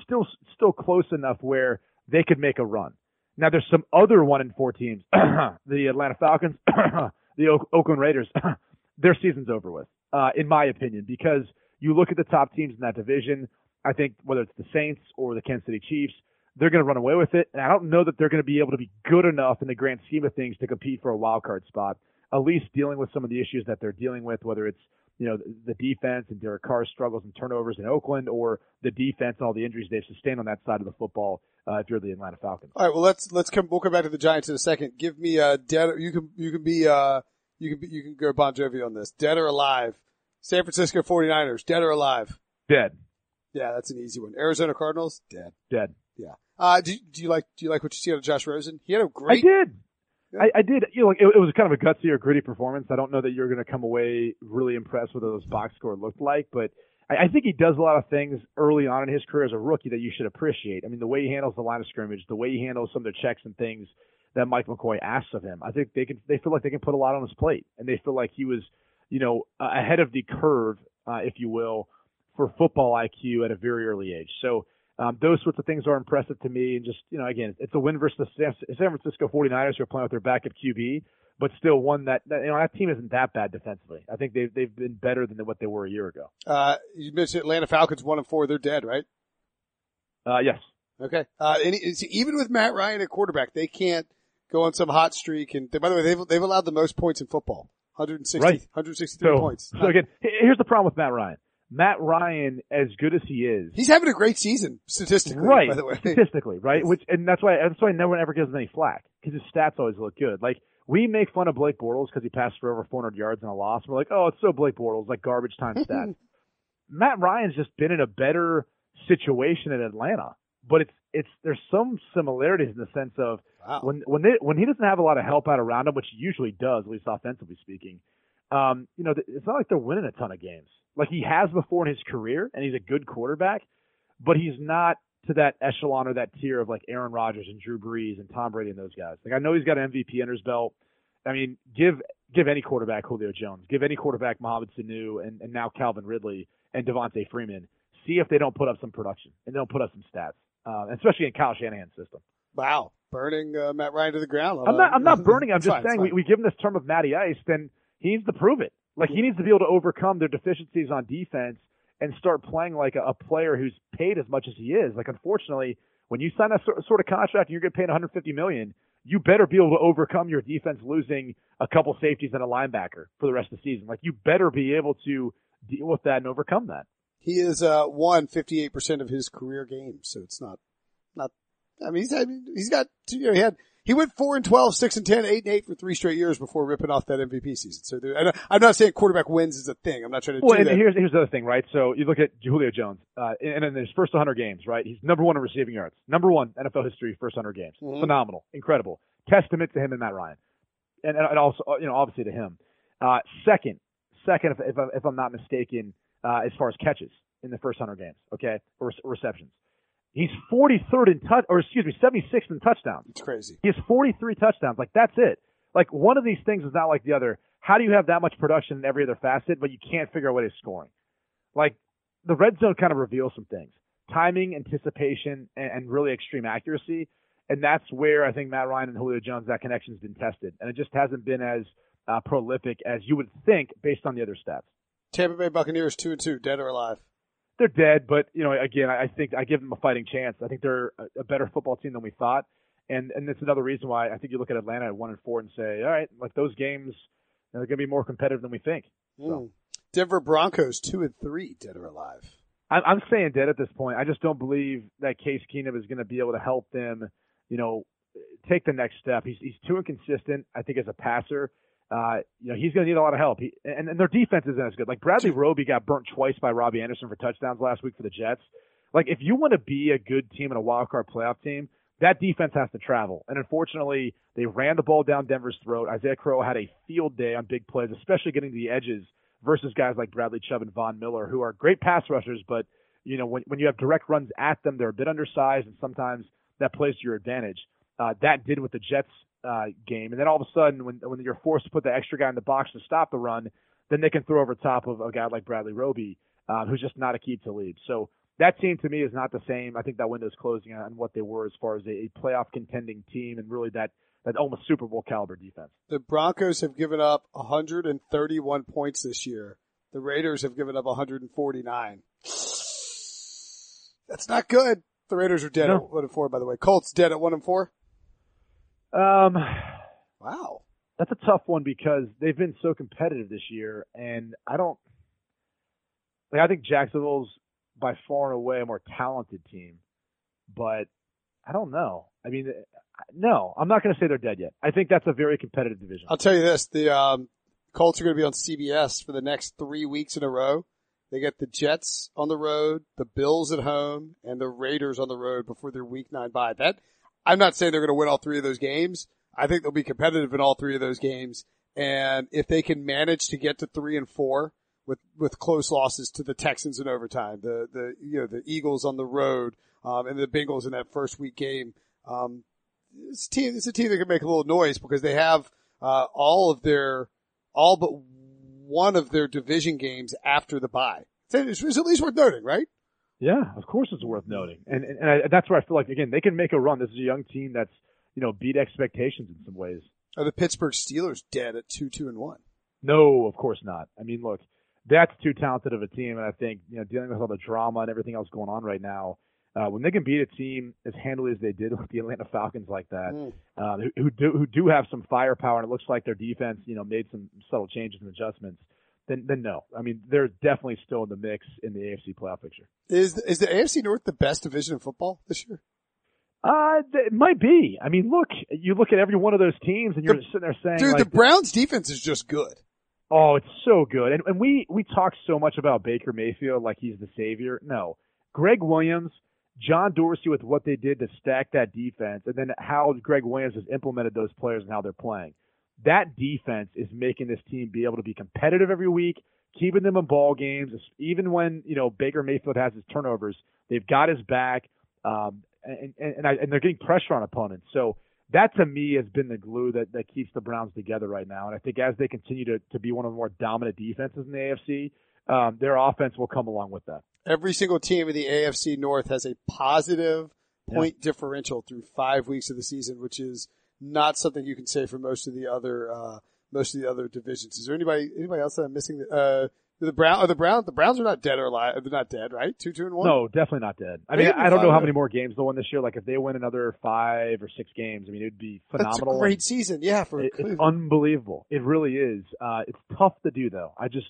still still close enough where they could make a run. Now there's some other one and four teams, [CLEARS THROAT] the Atlanta Falcons, [CLEARS THROAT] the Oakland Raiders. [CLEARS THROAT] their season's over with, uh, in my opinion, because you look at the top teams in that division. I think whether it's the Saints or the Kansas City Chiefs, they're going to run away with it. And I don't know that they're going to be able to be good enough in the grand scheme of things to compete for a wild card spot. At least dealing with some of the issues that they're dealing with, whether it's you know, the defense and Derek Carr's struggles and turnovers in Oakland or the defense and all the injuries they've sustained on that side of the football uh, if you're the Atlanta Falcons. All right, well let's let's come we'll come back to the Giants in a second. Give me a dead you can you can be uh you can you can go Bon Jovi on this. Dead or alive. San Francisco 49ers, dead or alive? Dead. Yeah, that's an easy one. Arizona Cardinals, dead. Dead. Yeah. Uh do, do you like do you like what you see out of Josh Rosen? He had a great I did. I, I did. You know, like it, it, was kind of a gutsy or gritty performance. I don't know that you're going to come away really impressed with what those box score looked like, but I, I think he does a lot of things early on in his career as a rookie that you should appreciate. I mean, the way he handles the line of scrimmage, the way he handles some of the checks and things that Mike McCoy asks of him. I think they can. They feel like they can put a lot on his plate, and they feel like he was, you know, ahead of the curve, uh, if you will, for football IQ at a very early age. So um, those sorts of things are impressive to me. And just, you know, again, it's a win versus the San, Francisco 49ers who are playing with their backup QB, but still one that, that, you know, that team isn't that bad defensively. I think they've, they've been better than what they were a year ago. Uh, you mentioned Atlanta Falcons one and four. They're dead, right? Uh, yes. Okay. Uh, and even with Matt Ryan at quarterback, they can't go on some hot streak. And they, by the way, they've, they've allowed the most points in football. 160, right. 163 so, points. So again, here's the problem with Matt Ryan. Matt Ryan, as good as he is, he's having a great season statistically. Right, by the way. statistically, right? Which and that's why that's why no one ever gives him any flack because his stats always look good. Like we make fun of Blake Bortles because he passed for over 400 yards in a loss. We're like, oh, it's so Blake Bortles, like garbage time [LAUGHS] stats. Matt Ryan's just been in a better situation in Atlanta, but it's it's there's some similarities in the sense of wow. when when they when he doesn't have a lot of help out around him, which he usually does, at least offensively speaking. Um, you know, it's not like they're winning a ton of games like he has before in his career, and he's a good quarterback, but he's not to that echelon or that tier of like Aaron Rodgers and Drew Brees and Tom Brady and those guys. Like I know he's got an MVP under his belt. I mean, give give any quarterback Julio Jones, give any quarterback Mohamed Sanu, and, and now Calvin Ridley and Devonta Freeman. See if they don't put up some production and they don't put up some stats, uh, especially in Kyle Shanahan's system. Wow, burning uh, Matt Ryan to the ground. I'm not. I'm not burning. I'm [LAUGHS] just fine, saying we, we give him this term of Matty Ice, then he needs to prove it. Like he needs to be able to overcome their deficiencies on defense and start playing like a, a player who's paid as much as he is. Like unfortunately, when you sign a sort of contract and you're getting paid 150 million, you better be able to overcome your defense losing a couple safeties and a linebacker for the rest of the season. Like you better be able to deal with that and overcome that. He is uh won 58% of his career games, so it's not not I mean he's had, he's got you know he had he went four and 12, six and 10, eight and eight for three straight years before ripping off that MVP season. So I'm not saying quarterback wins is a thing. I'm not trying to well, do and that. here's, here's the other thing, right? So you look at Julio Jones, uh, and in his first 100 games, right? He's number one in receiving yards. Number one NFL history, first 100 games. Mhm. Phenomenal. Incredible. Testament to him and Matt Ryan. And, and also, you know, obviously to him. Uh, second, second, if, if, if I'm not mistaken, uh, as far as catches in the first 100 games, okay? Or receptions. He's 43rd in touch, or excuse me, 76th in touchdowns. It's crazy. He has 43 touchdowns. Like that's it. Like one of these things is not like the other. How do you have that much production in every other facet, but you can't figure out what he's scoring? Like the red zone kind of reveals some things: timing, anticipation, and, and really extreme accuracy. And that's where I think Matt Ryan and Julio Jones that connection's been tested, and it just hasn't been as uh, prolific as you would think based on the other stats. Tampa Bay Buccaneers two and two, dead or alive. They're dead, but you know, again, I think I give them a fighting chance. I think they're a, a better football team than we thought, and and that's another reason why I think you look at Atlanta at one and four and say, all right, like those games, they're going to be more competitive than we think. Mm. Denver Broncos two and three, dead or alive. I'm, I'm saying dead at this point. I just don't believe that Case Keenum is going to be able to help them, you know, take the next step. He's he's too inconsistent. I think as a passer. Uh, you know, he's going to need a lot of help. He, and, and their defense isn't as good. Like Bradley Roby got burnt twice by Robbie Anderson for touchdowns last week for the Jets. Like if you want to be a good team and a wild card playoff team, that defense has to travel. And unfortunately, they ran the ball down Denver's throat. Isaiah Crowell had a field day on big plays, especially getting to the edges versus guys like Bradley Chubb and Von Miller, who are great pass rushers, but you know, when, when you have direct runs at them, they're a bit undersized and sometimes that plays to your advantage. Uh, that did with the Jets uh, game. And then all of a sudden, when when you're forced to put the extra guy in the box to stop the run, then they can throw over top of a guy like Bradley Roby, uh, who's just not a key to lead. So that team to me is not the same. I think that window's closing on what they were as far as a, a playoff contending team and really that that almost Super Bowl caliber defense. The Broncos have given up 131 points this year. The Raiders have given up 149. That's not good. The Raiders are dead No. at one and four, by the way. Colts dead at one and four. Um, Wow. that's a tough one because they've been so competitive this year, and I don't like. I think Jacksonville's by far and away a more talented team, but I don't know. I mean, no, I'm not going to say they're dead yet. I think that's a very competitive division. I'll tell you this: the um, Colts are going to be on CBS for the next three weeks in a row. They get the Jets on the road, the Bills at home, and the Raiders on the road before their Week Nine bye. That I'm not saying they're going to win all three of those games. I think they'll be competitive in all three of those games, and if they can manage to get to three and four with with close losses to the Texans in overtime, the the you know the Eagles on the road, um, and the Bengals in that first week game, um, it's a team. It's a team that can make a little noise because they have uh, all of their all but one of their division games after the bye. It's, it's at least worth noting, right? Yeah, of course it's worth noting, and and, and I, that's where I feel like again they can make a run. This is a young team that's you know beat expectations in some ways. Are the Pittsburgh Steelers dead at two, two, and one? No, of course not. I mean, look, that's too talented of a team, and I think you know dealing with all the drama and everything else going on right now, uh, when they can beat a team as handily as they did with the Atlanta Falcons like that, Mm. um, who, who do who do have some firepower, and it looks like their defense, you know, made some subtle changes and adjustments. Then, then no. I mean, they're definitely still in the mix in the AFC playoff picture. Is is the AFC North the best division in football this year? Uh, it might be. I mean, look, you look at every one of those teams, and you're The- sitting there saying, Dude, like, the Browns defense is just good. Oh, it's so good. And, and we, we talk so much about Baker Mayfield like he's the savior. No. Gregg Williams, John Dorsey with what they did to stack that defense, and then how Gregg Williams has implemented those players and how they're playing. That defense is making this team be able to be competitive every week, keeping them in ball games, even when, you know, Baker Mayfield has his turnovers. They've got his back, um, and, and, and, I, and they're getting pressure on opponents. So that to me has been the glue that, that keeps the Browns together right now. And I think as they continue to, to be one of the more dominant defenses in the AFC, um, their offense will come along with that. Every single team in the AFC North has a positive point differential through five weeks of the season, which is not something you can say for most of the other uh, most of the other divisions. Is there anybody anybody else that I'm missing? Uh, the Brown, are the Browns, the Browns are not dead or alive. They're not dead, right? Two, two, and one. No, definitely not dead. I mean, I don't know how many more games they'll win this year. Like if they win another five or six games, I mean, it'd be that's a phenomenal. great season. Yeah, for It- it's unbelievable. It really is. Uh, it's tough to do though. I just,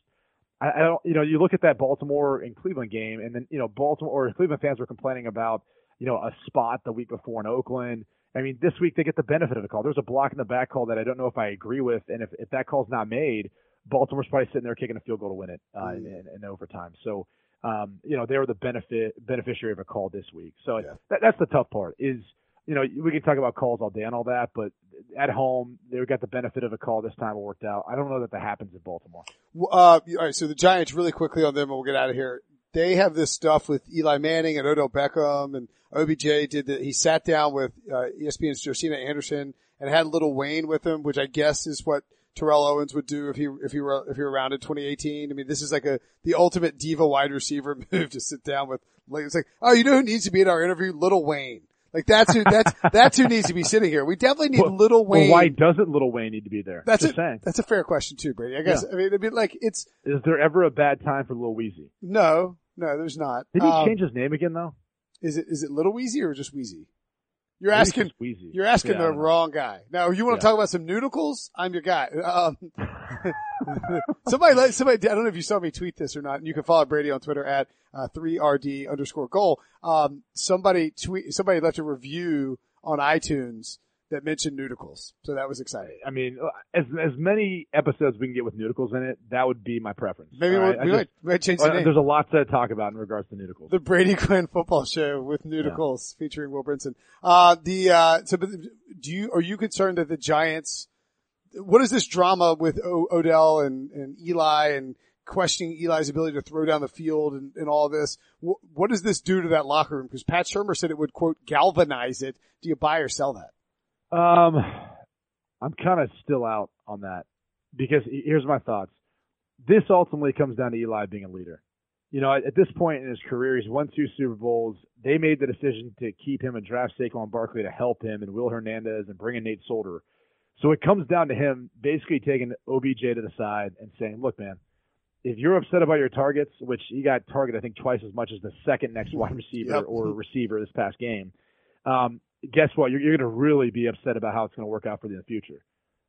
I, I don't, you know, you look at that Baltimore and Cleveland game and then, you know, Baltimore or Cleveland fans were complaining about, you know, a spot the week before in Oakland. I mean, this week they get the benefit of the call. There's a block in the back call that I don't know if I agree with. And if, if that call's not made, Baltimore's probably sitting there kicking a field goal to win it, uh, Mm. in, in, overtime. So, um, you know, they were the benefit, beneficiary of a call this week. So Yeah. that, that's the tough part is, you know, we can talk about calls all day and all that, but at home, they got the benefit of a call this time. It worked out. I don't know that that happens in Baltimore. Uh, all right, so the Giants, really quickly on them, and we'll get out of here. They have this stuff with Eli Manning and Odell Beckham, and OBJ did that. He sat down with uh, ESPN's Josina Anderson and had Lil Wayne with him, which I guess is what Terrell Owens would do if he if he were if he were around in 2018. I mean, this is like a the ultimate diva wide receiver [LAUGHS] move to sit down with. Like, it's like, oh, you know who needs to be in our interview? Lil Wayne. Like that's who that's [LAUGHS] that's who needs to be sitting here. We definitely need Well- Little Well, Wayne. why doesn't Lil Wayne need to be there? that's Just a saying. that's a fair question too, Brady. I guess I mean, it'd be like it's Is there ever a bad time for Lil Weezy? no, no, there's not. Did he Um, change his name again though? Is it is it Lil Weezy or just Weezy? You're asking Weezy. you're asking Yeah, the wrong guy. Now you want to Yeah. talk about some noodles? I'm your guy. Um, [LAUGHS] somebody let somebody I don't know if you saw me tweet this or not. And you can follow Brady on Twitter at uh, 3rd underscore goal. Um, somebody tweet somebody left a review on iTunes that mentioned nudicles. So that was exciting. I mean, as as many episodes we can get with nudicles in it, that would be my preference. Maybe All we'll, right? We, might, we might change the uh, name. there's a lot to talk about in regards to nudicles. The Brady Quinn football show with nudicles featuring Will Brinson. Uh, the, uh, so, do you, are you concerned that the Giants, what is this drama with o- Odell and, and Eli and questioning Eli's ability to throw down the field and, and all this? What, what does this do to that locker room? Because Pat Shurmur said it would quote galvanize it. Do you buy or sell that? Um, I'm kind of still out on that because here's my thoughts. This ultimately comes down to Eli being a leader. You know, at, at this point in his career, he's won two Super Bowls. They made the decision to keep him and draft Saquon Barkley to help him and Will Hernandez and bring in Nate Solder. So it comes down to him basically taking OBJ to the side and saying, look, man, if you're upset about your targets, which he got targeted, I think, twice as much as the second next [LAUGHS] wide receiver Yep. or receiver this past game, um, guess what? You're, you're going to really be upset about how it's going to work out for you in the future.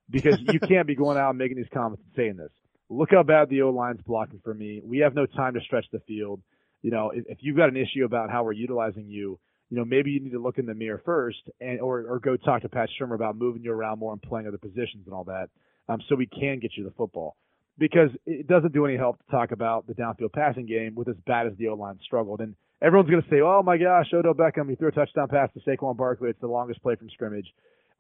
Because you [LAUGHS] can't be going out and making these comments and saying this. Look how bad the O line's blocking for me. We have no time to stretch the field. You know, if, if you've got an issue about how we're utilizing you, you know, maybe you need to look in the mirror first and or or go talk to Pat Shurmur about moving you around more and playing other positions and all that. Um, so we can get you the football. Because it doesn't do any help to talk about the downfield passing game with as bad as the O line struggled. And everyone's gonna say, Oh my gosh, Odell Beckham, he threw a touchdown pass to Saquon Barkley, it's the longest play from scrimmage.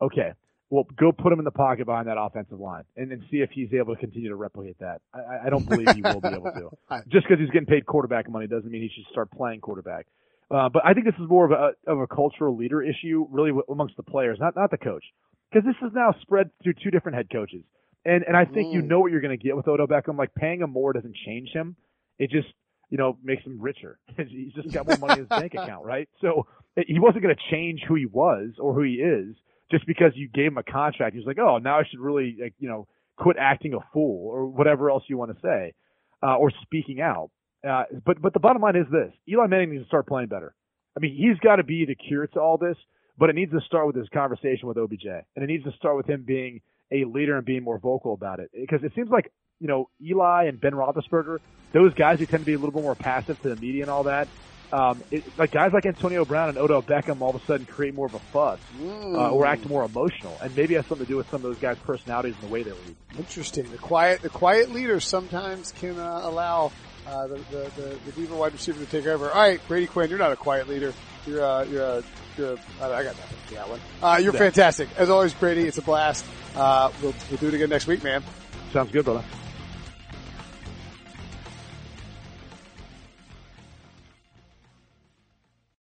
Okay. Well, go put him in the pocket behind that offensive line and, and see if he's able to continue to replicate that. I- I, don't believe he will be able to. [LAUGHS] Just because he's getting paid quarterback money doesn't mean he should start playing quarterback. Uh, but I think this is more of a of a cultural leader issue, really w- amongst the players, not not the coach, because this is now spread through two different head coaches, and and I think you Mm. know what you're going to get with Odell Beckham. Like paying him more doesn't change him; it just you know makes him richer. [LAUGHS] he's just got more money in his bank [LAUGHS] account, right? So he wasn't going to change who he was or who he is just because you gave him a contract. He's like, oh, now I should really like you know quit acting a fool or whatever else you want to say, uh, or speaking out. Uh, but but the bottom line is this: Eli Manning needs to start playing better. I mean, he's got to be the cure to all this, but it needs to start with his conversation with OBJ, and it needs to start with him being a leader and being more vocal about it. Because it seems like you know Eli and Ben Roethlisberger, those guys who tend to be a little bit more passive to the media and all that. Um, it, like guys like Antonio Brown and Odell Beckham all of a sudden create more of a fuss uh, or act more emotional, and maybe has something to do with some of those guys' personalities and the way they lead. Interesting. The quiet, the quiet leaders sometimes can uh, allow uh, the, the the the diva wide receiver to take over. All right, Brady Quinn, you're not a quiet leader. You're uh, you're a you're a, I I got nothing for that one. Uh, you're Yeah. fantastic as always, Brady. It's a blast. Uh, we'll we'll do it again next week, man. Sounds good, brother.